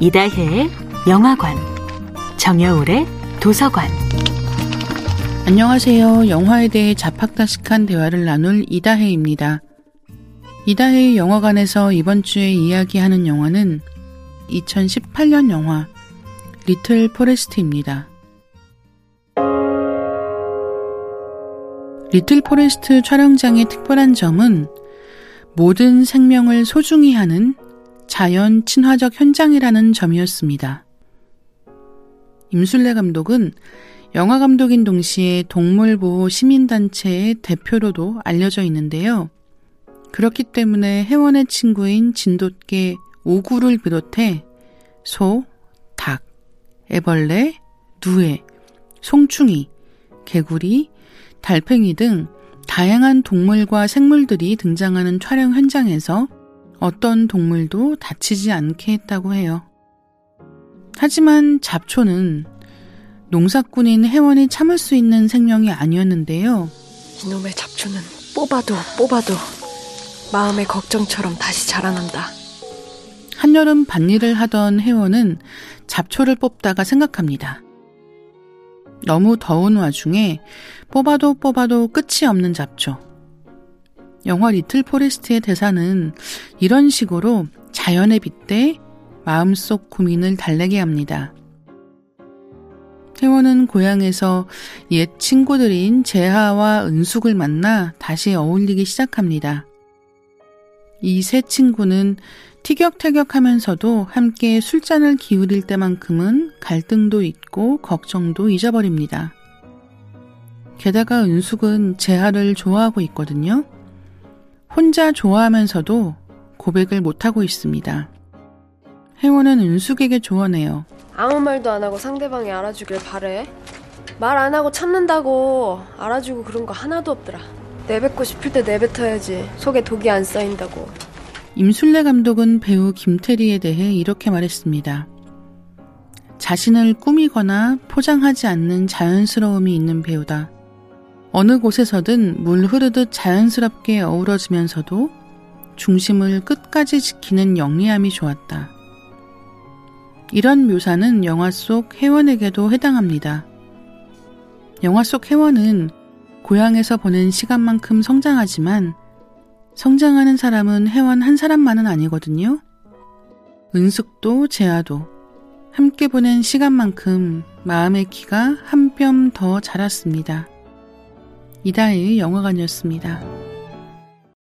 이다혜의 영화관, 정여울의 도서관. 안녕하세요. 영화에 대해 잡학다식한 대화를 나눌 이다혜입니다. 이다혜의 영화관에서 이번 주에 이야기하는 영화는 2018년 영화 리틀 포레스트입니다. 리틀 포레스트 촬영장의 특별한 점은 모든 생명을 소중히 하는 자연 친화적 현장이라는 점이었습니다. 임술래 감독은 영화 감독인 동시에 동물보호 시민단체의 대표로도 알려져 있는데요. 그렇기 때문에 해원의 친구인 진돗개 오구를 비롯해 소, 닭, 애벌레, 누에, 송충이, 개구리, 달팽이 등 다양한 동물과 생물들이 등장하는 촬영 현장에서 어떤 동물도 다치지 않게 했다고 해요. 하지만 잡초는 농사꾼인 회원이 참을 수 있는 생명이 아니었는데요. 이놈의 잡초는 뽑아도 뽑아도 마음의 걱정처럼 다시 자라난다. 한여름 밭일을 하던 회원은 잡초를 뽑다가 생각합니다. 너무 더운 와중에 뽑아도 뽑아도 끝이 없는 잡초. 영화 리틀 포레스트의 대사는 이런 식으로 자연에 빗대 마음속 고민을 달래게 합니다. 혜원은 고향에서 옛 친구들인 재하와 은숙을 만나 다시 어울리기 시작합니다. 이 세 친구는 티격태격 하면서도 함께 술잔을 기울일 때만큼은 갈등도 잊고 걱정도 잊어버립니다. 게다가 은숙은 재하를 좋아하고 있거든요. 혼자 좋아하면서도 고백을 못하고 있습니다. 혜원은 은숙에게 조언해요. 아무 말도 안 하고 상대방이 알아주길 바래. 말 안 하고 참는다고 알아주고 그런 거 하나도 없더라. 내뱉고 싶을 때 내뱉어야지. 속에 독이 안 쌓인다고. 임술래 감독은 배우 김태리에 대해 이렇게 말했습니다. 자신을 꾸미거나 포장하지 않는 자연스러움이 있는 배우다. 어느 곳에서든 물 흐르듯 자연스럽게 어우러지면서도 중심을 끝까지 지키는 영리함이 좋았다. 이런 묘사는 영화 속 혜원에게도 해당합니다. 영화 속 혜원은 고향에서 보낸 시간만큼 성장하지만 성장하는 사람은 혜원 한 사람만은 아니거든요. 은숙도 재아도 함께 보낸 시간만큼 마음의 키가 한 뼘 더 자랐습니다. 이다혜의 영화관이었습니다.